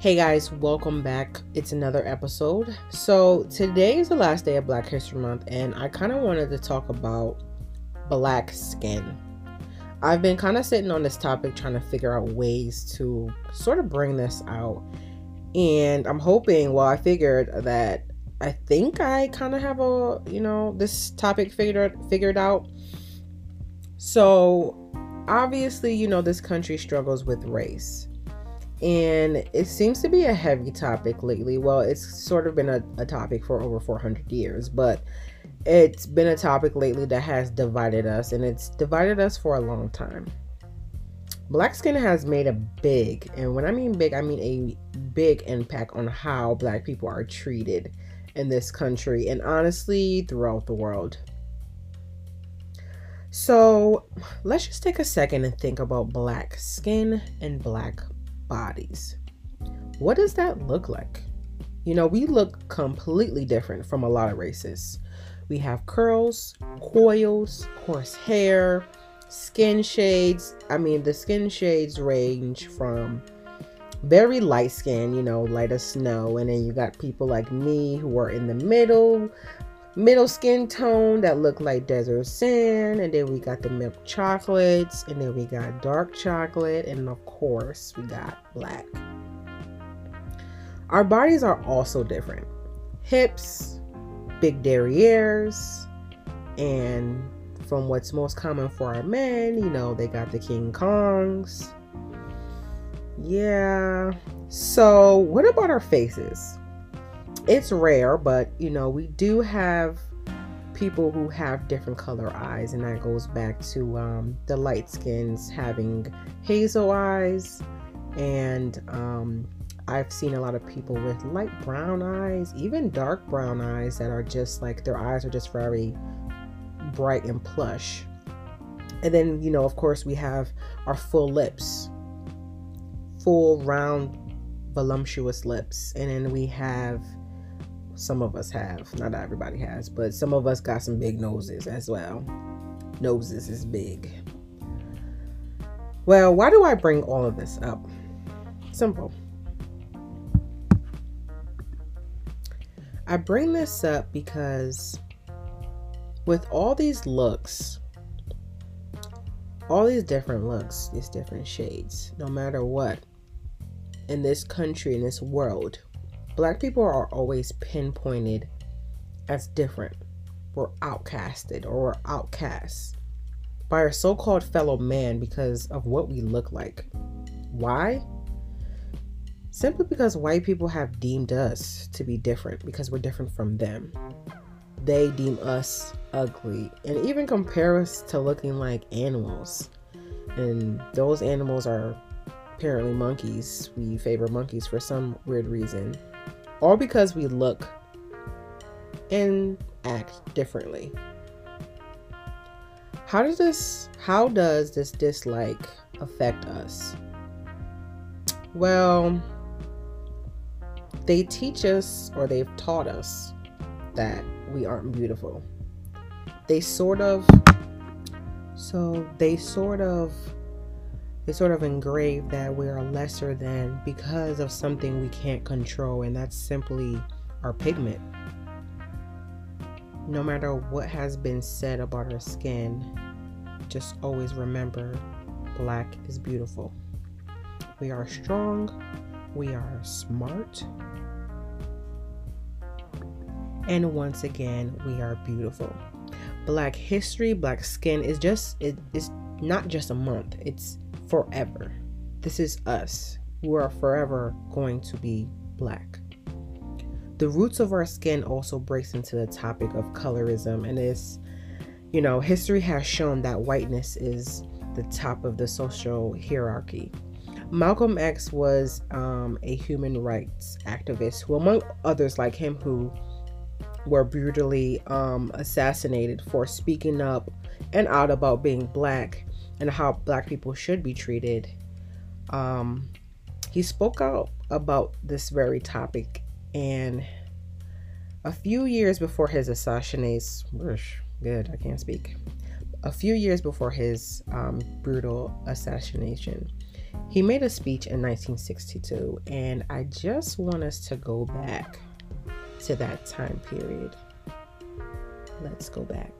Hey guys, welcome back. It's another episode. So, today is the last day of Black History Month, and I kind of wanted to talk about black skin. I've been kind of sitting on this topic trying to figure out ways to sort of bring this out. And I'm hoping, well, I figured that I think I kind of have a, you know, this topic figured figured out. So, obviously, you know, this country struggles with race and it seems to be a heavy topic lately. Well, it's sort of been a, a, topic for over 400 years, but it's been a topic lately that has divided us, and it's divided us for a long time. Black skin has made a big, and when I mean big, I mean a big impact on how black people are treated in this country and honestly throughout the world. So let's just take a second and think about black skin and black bodies. What does that look like? You know, we look completely different from a lot of races. We have curls, coils, coarse hair, skin shades. I mean, the skin shades range from very light skin, you know, light as snow, and then you got people like me who are in the middle, middle skin tone that look like desert sand and then we got the milk chocolates and then we got dark chocolate and of course we got black. Our bodies are also different. Hips big derrieres and from what's most common for our men you know they got the king kongs. Yeah. So what about our faces it's rare, but you know, we do have people who have different color eyes, and that goes back to um, the light skins having hazel eyes, and um, I've seen a lot of people with light brown eyes, even dark brown eyes that are just like their eyes are just very bright and plush. And then, you know, of course, we have our full lips, full, round, voluptuous lips. And then we have some of us have. Not everybody has, but some of us got some big noses as well. Noses is big. Well, why do I bring all of this up? Simple. I bring this up because with all these looks, all these different looks, these different shades, no matter what, in this country, in this world, Black people are always pinpointed as different. We're outcasted or we're outcasts by our so called fellow man because of what we look like. Why? Simply because white people have deemed us to be different because we're different from them. They deem us ugly and even compare us to looking like animals. And those animals are apparently monkeys. We favor monkeys for some weird reason all because we look and act differently. How does this how does this dislike affect us? Well, they teach us or they've taught us that we aren't beautiful. They sort of so they sort of they sort of engrave that we are lesser than because of something we can't control, and that's simply our pigment. No matter what has been said about our skin, just always remember black is beautiful. We are strong, we are smart, and once again, we are beautiful. Black history, black skin is just it is not just a month. It's forever. This is us. We are forever going to be black. The roots of our skin also breaks into the topic of colorism, and it's, you know, history has shown that whiteness is the top of the social hierarchy. Malcolm X was um, a human rights activist who, among others like him, who were brutally um, assassinated for speaking up and out about being black and how black people should be treated. Um, he spoke out about this very topic, and a few years before his assassination, good, I can't speak. A few years before his um, brutal assassination, He made a speech in 1962, and I just want us to go back to that time period. Let's go back.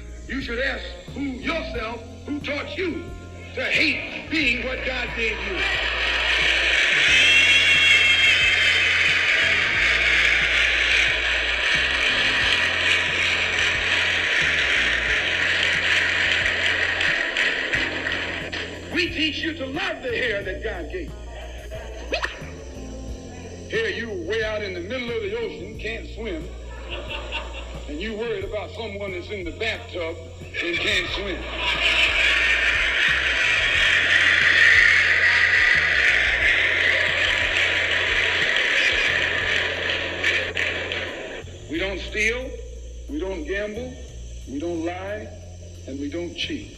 you should ask who yourself who taught you to hate being what God gave you. We teach you to love the hair that God gave you. Here you way out in the middle of the ocean, can't swim and you worried about someone that's in the bathtub and can't swim. We don't steal, we don't gamble, we don't lie, and we don't cheat.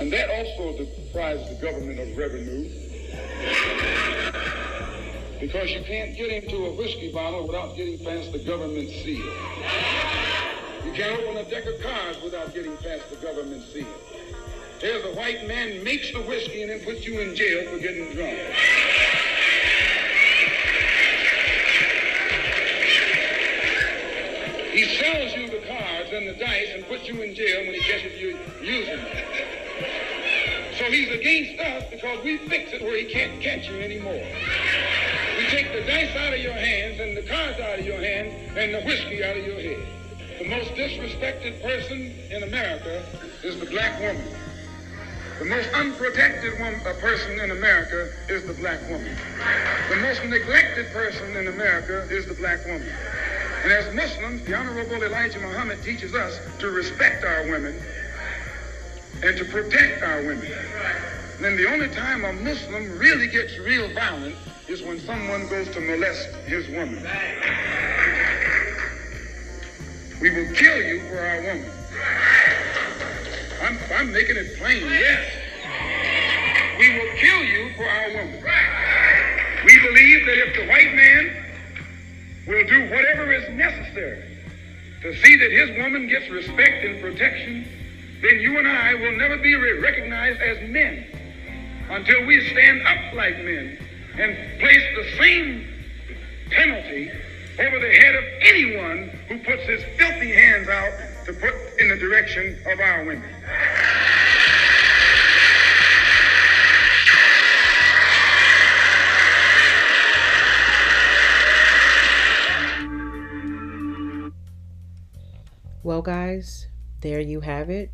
And that also deprives the government of revenue because you can't get into a whiskey bottle without getting past the government seal. You can't open a deck of cards without getting past the government seal. There's a white man makes the whiskey and then puts you in jail for getting drunk. He sells you the cards and the dice and puts you in jail when he catches you using them. So he's against us because we fix it where he can't catch you anymore. Take the dice out of your hands and the cards out of your hands and the whiskey out of your head. The most disrespected person in America is the black woman. The most unprotected one, uh, person in America is the black woman. The most neglected person in America is the black woman. And as Muslims, the Honorable Elijah Muhammad teaches us to respect our women and to protect our women. And then the only time a Muslim really gets real violent is when someone goes to molest his woman. We will kill you for our woman. I'm, I'm making it plain, yes. We will kill you for our woman. We believe that if the white man will do whatever is necessary to see that his woman gets respect and protection, then you and I will never be recognized as men until we stand up like men and place the same penalty over the head of anyone who puts his filthy hands out to put in the direction of our women. Well, guys, there you have it.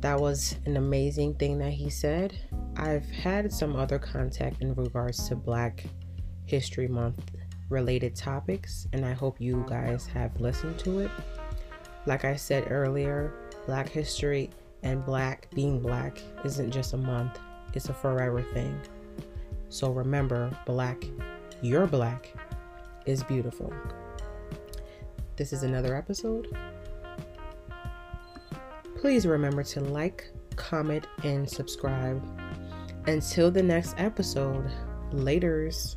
That was an amazing thing that he said. I've had some other contact in regards to Black History Month related topics, and I hope you guys have listened to it. Like I said earlier, Black history and Black being Black isn't just a month, it's a forever thing. So remember, Black, you're Black, is beautiful. This is another episode. Please remember to like, comment, and subscribe. Until the next episode, laters.